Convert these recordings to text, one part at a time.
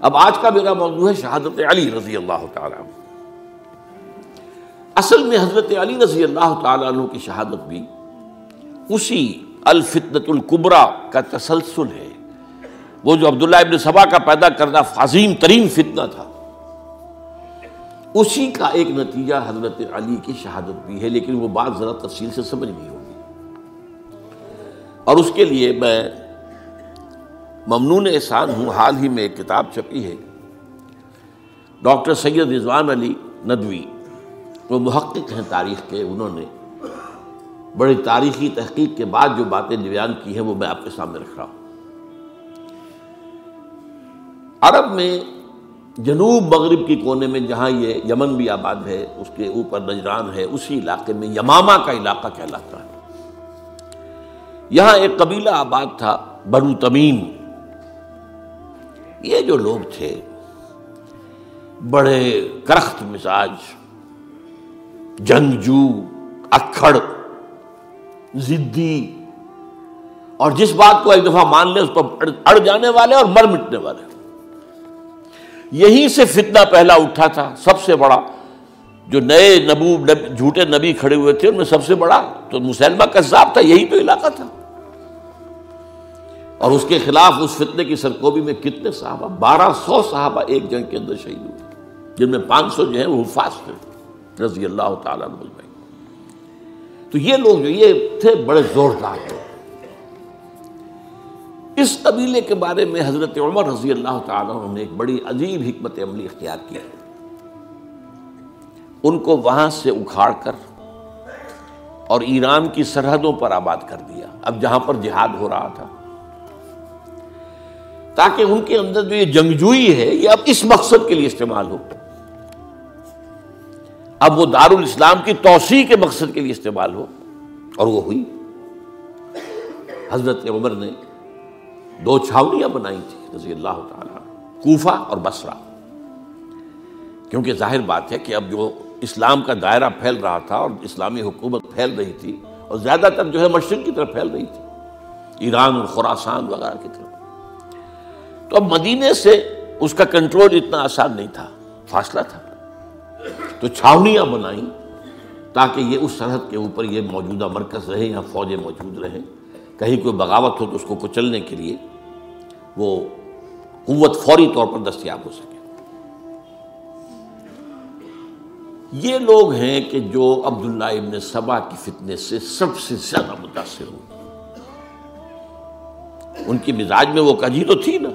اب آج کا میرا موضوع ہے شہادت علی رضی اللہ تعالیٰ اصل میں حضرت علی رضی اللہ تعالیٰ عنہ کی شہادت بھی اسی الفتنت القبرا کا تسلسل ہے۔ وہ جو عبداللہ ابن سبا کا پیدا کردہ فاظیم ترین فتنہ تھا۔ اسی کا ایک نتیجہ حضرت علی کی شہادت بھی ہے، لیکن وہ بات ذرا تفصیل سے سمجھنی ہوگی۔ اور اس کے لیے میں ممنون احسان ہوں، حال ہی میں ایک کتاب چھپی ہے۔ ڈاکٹر سید رضوان علی ندوی، وہ محقق ہیں تاریخ کے، انہوں نے بڑی تاریخی تحقیق کے بعد جو باتیں بیان کی ہیں، وہ میں آپ کے سامنے رکھ رہا ہوں۔ عرب میں جنوب مغرب کی کونے میں جہاں یہ یمن بھی آباد ہے، اس کے اوپر نجران ہے، اسی علاقے میں یمامہ کا علاقہ کہلاتا ہے۔ یہاں ایک قبیلہ آباد تھا، بنو تمیم۔ یہ جو لوگ تھے، بڑے کرخت مزاج، جنگجو، اکھڑ، زدی، اور جس بات کو ایک دفعہ مان لے اس پر اڑ جانے والے اور مر مٹنے والے۔ یہیں سے فتنہ پہلا اٹھا تھا، سب سے بڑا۔ جو نئے نبو جھوٹے نبی کھڑے ہوئے تھے، ان میں سب سے بڑا تو مسلمہ کذاب تھا، یہی تو علاقہ تھا۔ اور اس کے خلاف اس فتنے کی سرکوبی میں کتنے صحابہ؟ بارہ سو صحابہ ایک جنگ کے اندر شہید ہوئے، جن میں پانچ سو جو ہیں وہ حفاظ تھے، رضی اللہ تعالیٰ تو یہ لوگ جو یہ تھے بڑے زوردار تھے اس قبیلے کے بارے میں حضرت عمر رضی اللہ تعالیٰ نے ایک بڑی عجیب حکمت عملی اختیار کی۔ ان کو وہاں سے اکھاڑ کر اور ایران کی سرحدوں پر آباد کر دیا۔ اب جہاں پر جہاد ہو رہا تھا تاکہ ان کے اندر جو یہ جنگجوئی ہے، یہ اب اس مقصد کے لیے استعمال ہو۔ اب وہ دارالاسلام کی توسیع کے مقصد کے لیے استعمال ہو، اور وہ ہوئی۔ حضرت عمر نے دو چھاونیاں بنائی تھی رضی اللہ تعالیٰ کوفہ اور بسرا کیونکہ ظاہر بات ہے کہ اب جو اسلام کا دائرہ پھیل رہا تھا اور اسلامی حکومت پھیل رہی تھی، اور زیادہ تر جو ہے مشرق کی طرف پھیل رہی تھی، ایران اور خوراسان وغیرہ کی طرف۔ تو اب مدینے سے اس کا کنٹرول اتنا آسان نہیں تھا، فاصلہ تھا۔ تو چھاونیاں بنائیں تاکہ یہ اس سرحد کے اوپر یہ موجودہ مرکز رہے یا فوجیں موجود رہیں۔ کہیں کوئی بغاوت ہو تو اس کو کچلنے کے لیے وہ قوت فوری طور پر دستیاب ہو سکے۔ یہ لوگ ہیں کہ جو عبداللہ ابن سبا کی فتنے سے سب سے زیادہ متاثر ہوں۔ ان کی مزاج میں وہ کجی تو تھی نا۔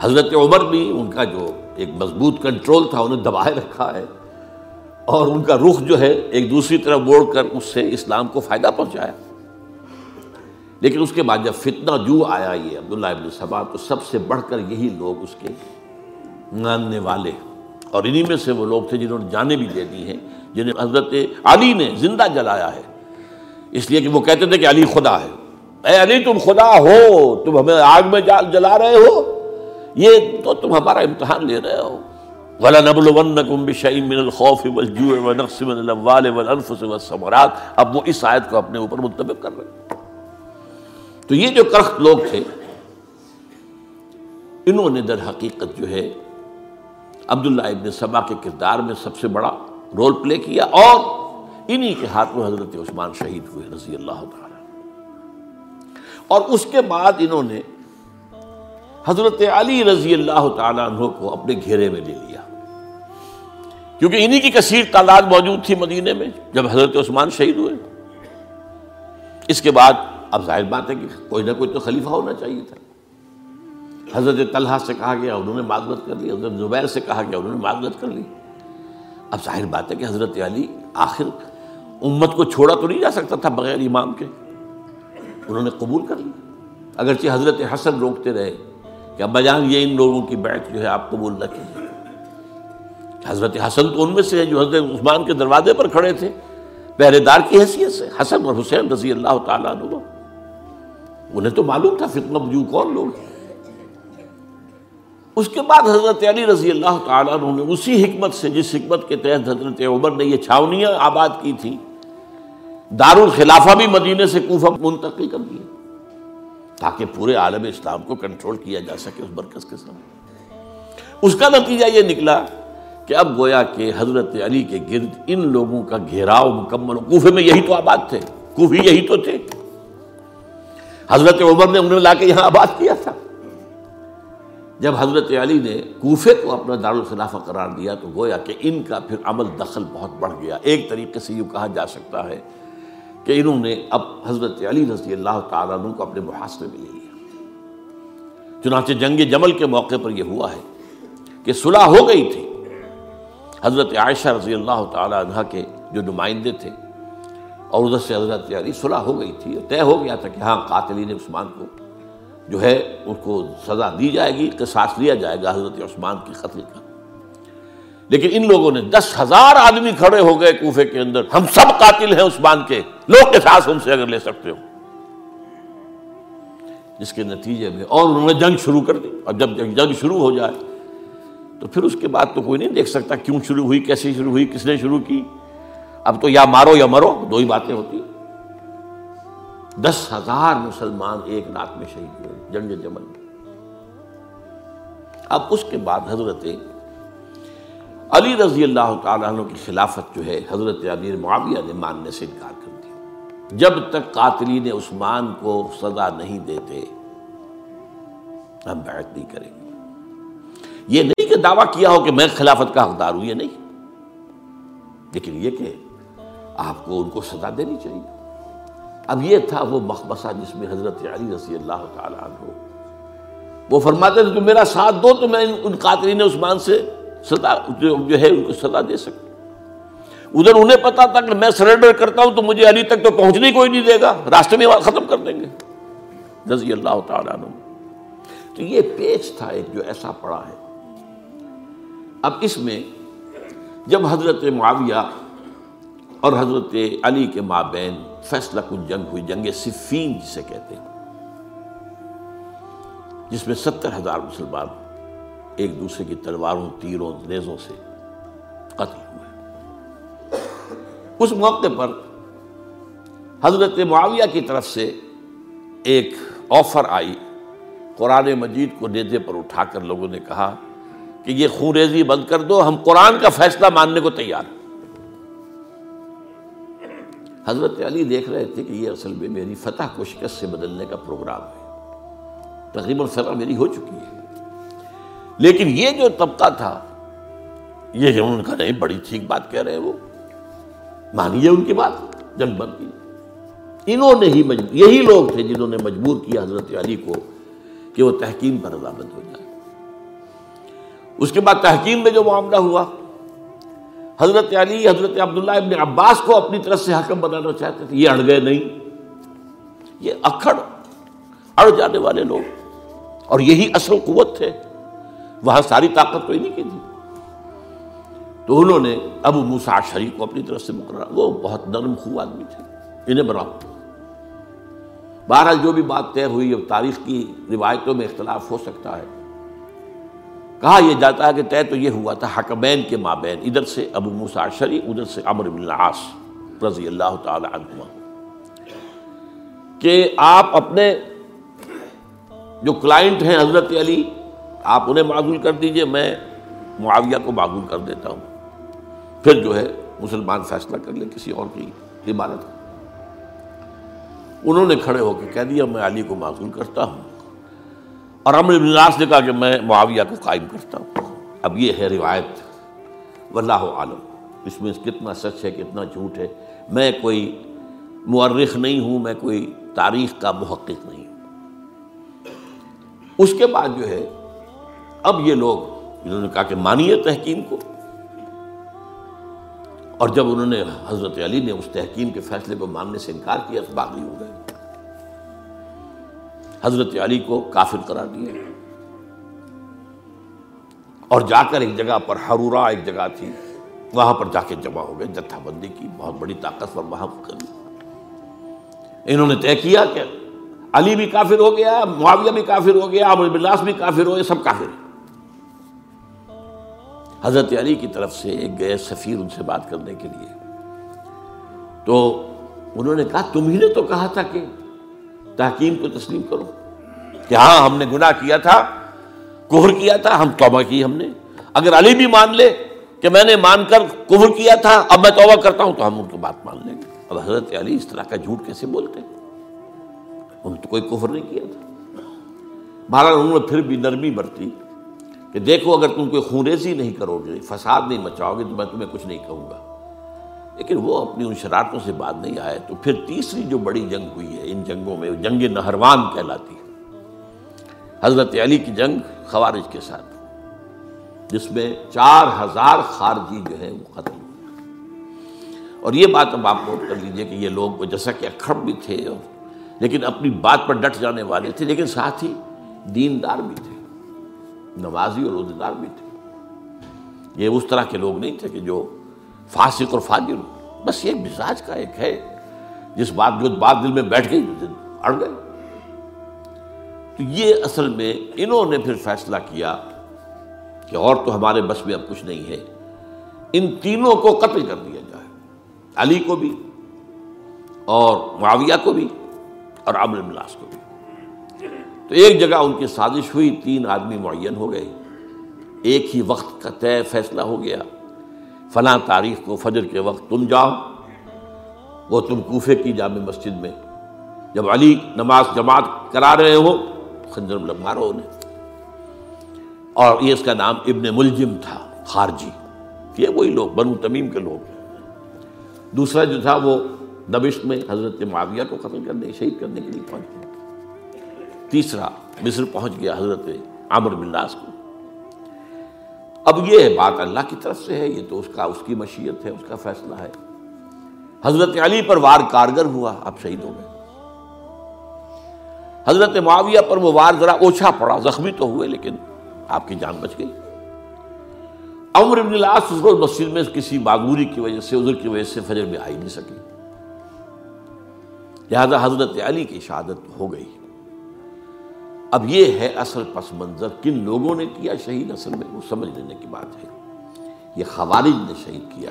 حضرت عمر بھی ان کا جو ایک مضبوط کنٹرول تھا، انہیں دبائے رکھا ہے اور ان کا رخ جو ہے ایک دوسری طرف موڑ کر اس سے اسلام کو فائدہ پہنچایا۔ لیکن اس کے بعد جب فتنہ جو آیا، یہ عبداللہ ابن صبا تو سب سے بڑھ کر یہی لوگ اس کے ماننے والے۔ اور انہی میں سے وہ لوگ تھے جنہوں نے جانیں بھی دے دی ہیں، جنہیں حضرت علی نے زندہ جلایا ہے۔ اس لیے کہ وہ کہتے تھے کہ علی خدا ہے۔ اے علی تم خدا ہو، تم ہمیں آگ میں جلا رہے ہو۔ یہ تو تم ہمارا امتحان لے رہے ہو۔ وَلَنَبْلُوَنَّكُمْ بِشَيْءٍ مِّنَ الْخَوْفِ وَالْجُوعِ وَنَقْصٍ مِّنَ الْأَمْوَالِ وَالْأَنفُسِ وَالثَّمَرَاتِ۔ اب وہ اس آیت کو اپنے اوپر منتبق کر رہے ہیں۔ تو یہ جو کرخت لوگ تھے، انہوں نے در حقیقت جو ہے، عبداللہ ابن سبا کے کردار میں سب سے بڑا رول پلے کیا اور انہی کے ہاتھ میں حضرت عثمان شہید ہوئے رضی اللہ تعالی اور اس کے بعد انہوں نے حضرت علی رضی اللہ تعالیٰ عنہ کو اپنے گھیرے میں لے لیا۔ کیونکہ انہی کی کثیر تعداد موجود تھی مدینے میں جب حضرت عثمان شہید ہوئے۔ اس کے بعد اب ظاہر بات ہے کہ کوئی نہ کوئی تو خلیفہ ہونا چاہیے تھا۔ حضرت طلحہ سے کہا گیا، انہوں نے معذرت کر لی۔ حضرت زبیر سے کہا گیا، انہوں نے معذرت کر لی۔ اب ظاہر بات ہے کہ حضرت علی آخر امت کو چھوڑا تو نہیں جا سکتا تھا بغیر امام کے۔ انہوں نے قبول کر لی اگرچہ حضرت حسن روکتے رہے کہ ابا جان، یہ ان لوگوں کی بیعت جو ہے آپ قبول نہ کیجیے۔ حضرت حسن تو ان میں سے ہے جو حضرت عثمان کے دروازے پر کھڑے تھے۔ پہرے دار کی حیثیت سے حسن اور حسین رضی اللہ تعالیٰ عنہ انہیں تو معلوم تھا فتنہ بجو کون لوگ اس کے بعد حضرت علی رضی اللہ تعالیٰ عنہ نے اسی حکمت سے، جس حکمت کے تحت حضرت عمر نے یہ چھاونیاں آباد کی تھی دار الخلافہ بھی مدینے سے کوفہ منتقل کر دیا تاکہ پورے عالم اسلام کو کنٹرول کیا جا سکے اس مرکز کے سامنے۔ اس کا نتیجہ یہ نکلا کہ اب گویا کہ حضرت علی کے گرد ان لوگوں کا گھیراؤ مکمل، کوفے میں یہی تو آباد تھے، کوفی یہی تو تھے۔ حضرت عمر نے انہیں لا کے یہاں آباد کیا تھا۔ جب حضرت علی نے کوفے کو اپنا دارالخلافہ قرار دیا تو گویا کہ ان کا پھر عمل دخل بہت بڑھ گیا۔ ایک طریقے سے یوں کہا جا سکتا ہے کہ انہوں نے اب حضرت علی رضی اللہ تعالیٰ عنہ کو اپنے محاصرے میں لے لیا۔ چنانچہ جنگ جمل کے موقع پر یہ ہوا ہے کہ صلح ہو گئی تھی۔ حضرت عائشہ رضی اللہ تعالیٰ عنہ کے جو نمائندے تھے اور ادھر سے حضرت علی صلح ہو گئی تھی، طے ہو گیا تھا کہ ہاں قاتلین عثمان کو جو ہے اس کو سزا دی جائے گی، قصاص لیا جائے گا حضرت عثمان کی قتل کا۔ لیکن ان لوگوں نے دس ہزار آدمی کھڑے ہو گئے کوفے کے اندر۔ ہم سب قاتل ہیں عثمان کے۔ لوگ کے ساتھ ان سے اگر لے سکتے ہو۔ جس کے نتیجے میں اور انہوں نے جنگ شروع کر دی۔ اور جب جنگ شروع ہو جائے تو پھر اس کے بعد تو کوئی نہیں دیکھ سکتا کیوں شروع ہوئی، کیسے شروع ہوئی، کس نے شروع کی۔ اب تو یا مارو یا مرو، دو ہی باتیں ہوتی دس ہزار مسلمان ایک رات میں شہید ہوئے جنگ جمل میں۔ اب اس کے بعد حضرت علی رضی اللہ تعالیٰ عنہ کی خلافت جو ہے، حضرت امیر معاویہ نے ماننے سے انکار کر دیا۔ جب تک قاتلین عثمان کو سزا نہیں دیتے، ہم بیعت نہیں کریں گے۔ یہ نہیں کہ دعویٰ کیا ہو کہ میں خلافت کا حقدار ہوں، یہ نہیں۔ لیکن یہ کہ آپ کو ان کو سزا دینی چاہیے۔ اب یہ تھا وہ مخبصہ جس میں حضرت علی رضی اللہ تعالیٰ عنہ، وہ فرماتے تھے میرا ساتھ دو، تو میں ان قاتلین عثمان سے سزا جو ہے ان کو سزا دے سکوں ادھر انہیں پتا تھا کہ میں سرنڈر کرتا ہوں تو مجھے علی تک تو پہنچنے کوئی نہیں دے گا، راستے میں ختم کر دیں گے۔ رضی اللہ تعالیٰ عنہ۔ تو یہ پیچ تھا ایک جو ایسا پڑا ہے۔ اب اس میں جب حضرت معاویہ اور حضرت علی کے مابین فیصلہ کن جنگ ہوئی، جنگ صفین جسے کہتے ہیں، جس میں ستر ہزار مسلمان ایک دوسرے کی تلواروں، تیروں نیزوں سے قتل ہوئے۔ اس موقع پر حضرت معاویہ کی طرف سے ایک آفر آئی۔ قرآن مجید کو نیزے پر اٹھا کر لوگوں نے کہا کہ یہ خوریزی بند کر دو، ہم قرآن کا فیصلہ ماننے کو تیار ہیں۔ حضرت علی دیکھ رہے تھے کہ یہ اصل میں میری فتح کو شکست سے بدلنے کا پروگرام ہے۔ تقریباً فتح میری ہو چکی ہے۔ لیکن یہ جو طبقہ تھا، یہ انہوں نے کہا نہیں، بڑی ٹھیک بات کہہ رہے ہیں وہ۔ مانیے ان کی بات، جنگ بند کی۔ انہوں نے ہی مجبور یہی لوگ تھے جنہوں نے مجبور کیا حضرت علی کو کہ وہ تحکیم پر رضامند ہو جائے۔ اس کے بعد تحکیم میں جو معاملہ ہوا، حضرت علی، حضرت عبداللہ ابن عباس کو اپنی طرف سے حکم بنانا چاہتے تھے، یہ اڑ گئے نہیں۔ یہ اکھڑ، اڑ جانے والے لوگ۔ اور یہی اصل قوت تھے۔ وہاں ساری طاقت تو ہی نہیں کی تھی۔ تو انہوں نے ابو موسا شریف کو اپنی طرف سے مقرر، وہ بہت نرم خو آدمی تھے، انہیں بنا بہرحال جو بھی بات طے ہوئی، اب تاریخ کی روایتوں میں اختلاف ہو سکتا ہے۔ کہا یہ جاتا ہے کہ طے تو یہ ہوا تھا حکمین کے مابین، ادھر سے ابو موسا شری ادھر سے عمر بن العاص رضی اللہ تعالی عنہ کہ آپ اپنے جو کلائنٹ ہیں حضرت علی آپ انہیں معذول کر دیجیے، میں معاویہ کو معذول کر دیتا ہوں۔ پھر جو ہے، مسلمان فیصلہ کر لیں کسی اور کی عبادت۔ انہوں نے کھڑے ہو کے کہہ دیا، میں علی کو معذول کرتا ہوں۔ اور امر الناس نے کہا کہ میں معاویہ کو قائم کرتا ہوں۔ اب یہ ہے روایت۔ واللہ عالم اس میں کتنا سچ ہے، کتنا جھوٹ ہے۔ میں کوئی مورخ نہیں ہوں، میں کوئی تاریخ کا محقق نہیں ہوں۔ اس کے بعد جو ہے اب یہ لوگ انہوں نے کہا کہ مانیے تحکیم کو، اور جب انہوں نے حضرت علی نے اس تحکیم کے فیصلے کو ماننے سے انکار کیا تو باغی ہو گئے حضرت علی کو کافر قرار دیا۔ اور جا کر ایک جگہ پر ہرورا ایک جگہ تھی، وہاں پر جا کے جمع ہو گئے، جتھا بندی کی بہت بڑی طاقت پر وہاں کر انہوں نے طے کیا کہ علی بھی کافر ہو گیا، معاویہ بھی کافر ہو گیا ابو بلاس بھی کافر ہو گیا سب کافر حضرت علی کی طرف سے ایک گئے سفیر ان سے بات کرنے کے لیے۔ تو انہوں نے کہا، تم ہی نے تو کہا تھا کہ تحکیم کو تسلیم کرو۔ کہ ہاں ہم نے گناہ کیا تھا، کفر کیا تھا، ہم توبہ کی ہم نے۔ اگر علی بھی مان لے کہ میں نے مان کر کفر کیا تھا، اب میں توبہ کرتا ہوں، تو ہم ان کی بات مان لیں گے۔ اب حضرت علی اس طرح کا جھوٹ کیسے بولتے؟ انہوں نے تو کوئی کفر نہیں کیا تھا۔ مہاراج انہوں نے پھر بھی نرمی برتی۔ کہ دیکھو اگر تم کوئی خونریزی نہیں کرو گے، فساد نہیں مچاؤ گے تو میں تمہیں کچھ نہیں کہوں گا۔ لیکن وہ اپنی ان شرارتوں سے بات نہیں آئے، تو پھر تیسری جو بڑی جنگ ہوئی ہے، ان جنگوں میں جنگ نہروان کہلاتی ہے۔ حضرت علی کی جنگ خوارج کے ساتھ، جس میں چار ہزار خارجی جو ہے وہ ختم ہوئے۔ اور یہ بات اب آپ نوٹ کر لیجیے کہ یہ لوگ جیسا کہ اکھڑ بھی تھے اور لیکن اپنی بات پر ڈٹ جانے والے تھے، لیکن ساتھ ہی دیندار بھی تھے۔ نمازی اور عہدیدار بھی تھے۔ یہ اس طرح کے لوگ نہیں تھے کہ جو فاسق اور فاجر ہو بس یہ مزاج کا ایک ہے۔ جس بات جو بات دل میں بیٹھ گئی اڑ گئے۔ تو یہ اصل میں انہوں نے پھر فیصلہ کیا کہ اور تو ہمارے بس میں اب کچھ نہیں ہے۔ ان تینوں کو قتل کر دیا جائے۔ علی کو بھی اور معاویہ کو بھی اور عمر ملاس کو بھی۔ تو ایک جگہ ان کی سازش ہوئی، تین آدمی معین ہو گئے۔ ایک ہی وقت کا طے فیصلہ ہو گیا۔ فلاں تاریخ کو فجر کے وقت تم جاؤ، وہ تم کوفے کی جامع مسجد میں۔ جب علی نماز جماعت کرا رہے ہو خنجر مارو انہیں۔ اور یہ اس کا نام ابن ملجم تھا، خارجی۔ یہ وہی لوگ، بنو تمیم کے لوگ۔ دوسرا جو تھا، وہ نبشت میں حضرت معاویہ کو قتل کرنے، شہید کرنے کے لیے پہنچ گیا تیسرا مصر پہنچ گیا حضرت عامر بلاس کو۔ اب یہ بات اللہ کی طرف سے ہے، یہ تو اس کا، اس کی مشیت ہے، اس کا فیصلہ ہے۔ حضرت علی پر وار کارگر ہوا، اب شہید ہو گئے۔ حضرت معاویہ پر وہ وار ذرا اوچھا پڑا، زخمی تو ہوئے، لیکن آپ کی جان بچ گئی۔ عمر ابن العاص اس روز مسجد میں کسی معمولی کی وجہ سے، عذر کی وجہ سے فجر میں آئی نہیں سکی۔ لہذا حضرت علی کی شہادت ہو گئی۔ اب یہ ہے اصل پس منظر، کن لوگوں نے کیا شہید؟ اصل میں وہ سمجھ لینے کی بات ہے۔ یہ خوارج نے شہید کیا۔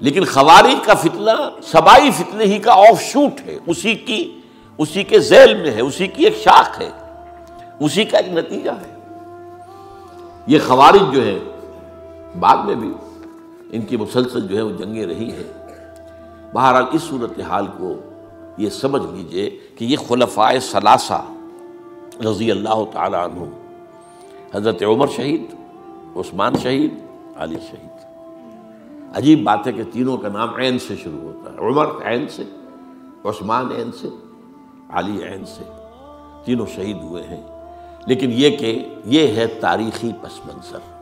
لیکن خوارج کا فتنہ، سبائی فتنے ہی کا آف شوٹ ہے۔ اسی کی، اسی کے ذیل میں ہے، اسی کی ایک شاخ ہے۔ اسی کا ایک نتیجہ ہے۔ یہ خوارج جو ہے، بعد میں بھی ان کی مسلسل جو ہے وہ جنگیں رہی ہیں۔ بہرحال اس صورتحال کو یہ سمجھ لیجیے کہ یہ خلفائے ثلاثہ رضی اللہ تعالیٰ عنہ۔ حضرت عمر شہید، عثمان شہید، علی شہید۔ عجیب بات ہے کہ تینوں کا نام عین سے شروع ہوتا ہے۔ عمر عین سے، عثمان عین سے، علی عین سے۔ تینوں شہید ہوئے ہیں۔ لیکن یہ کہ یہ ہے تاریخی پس منظر۔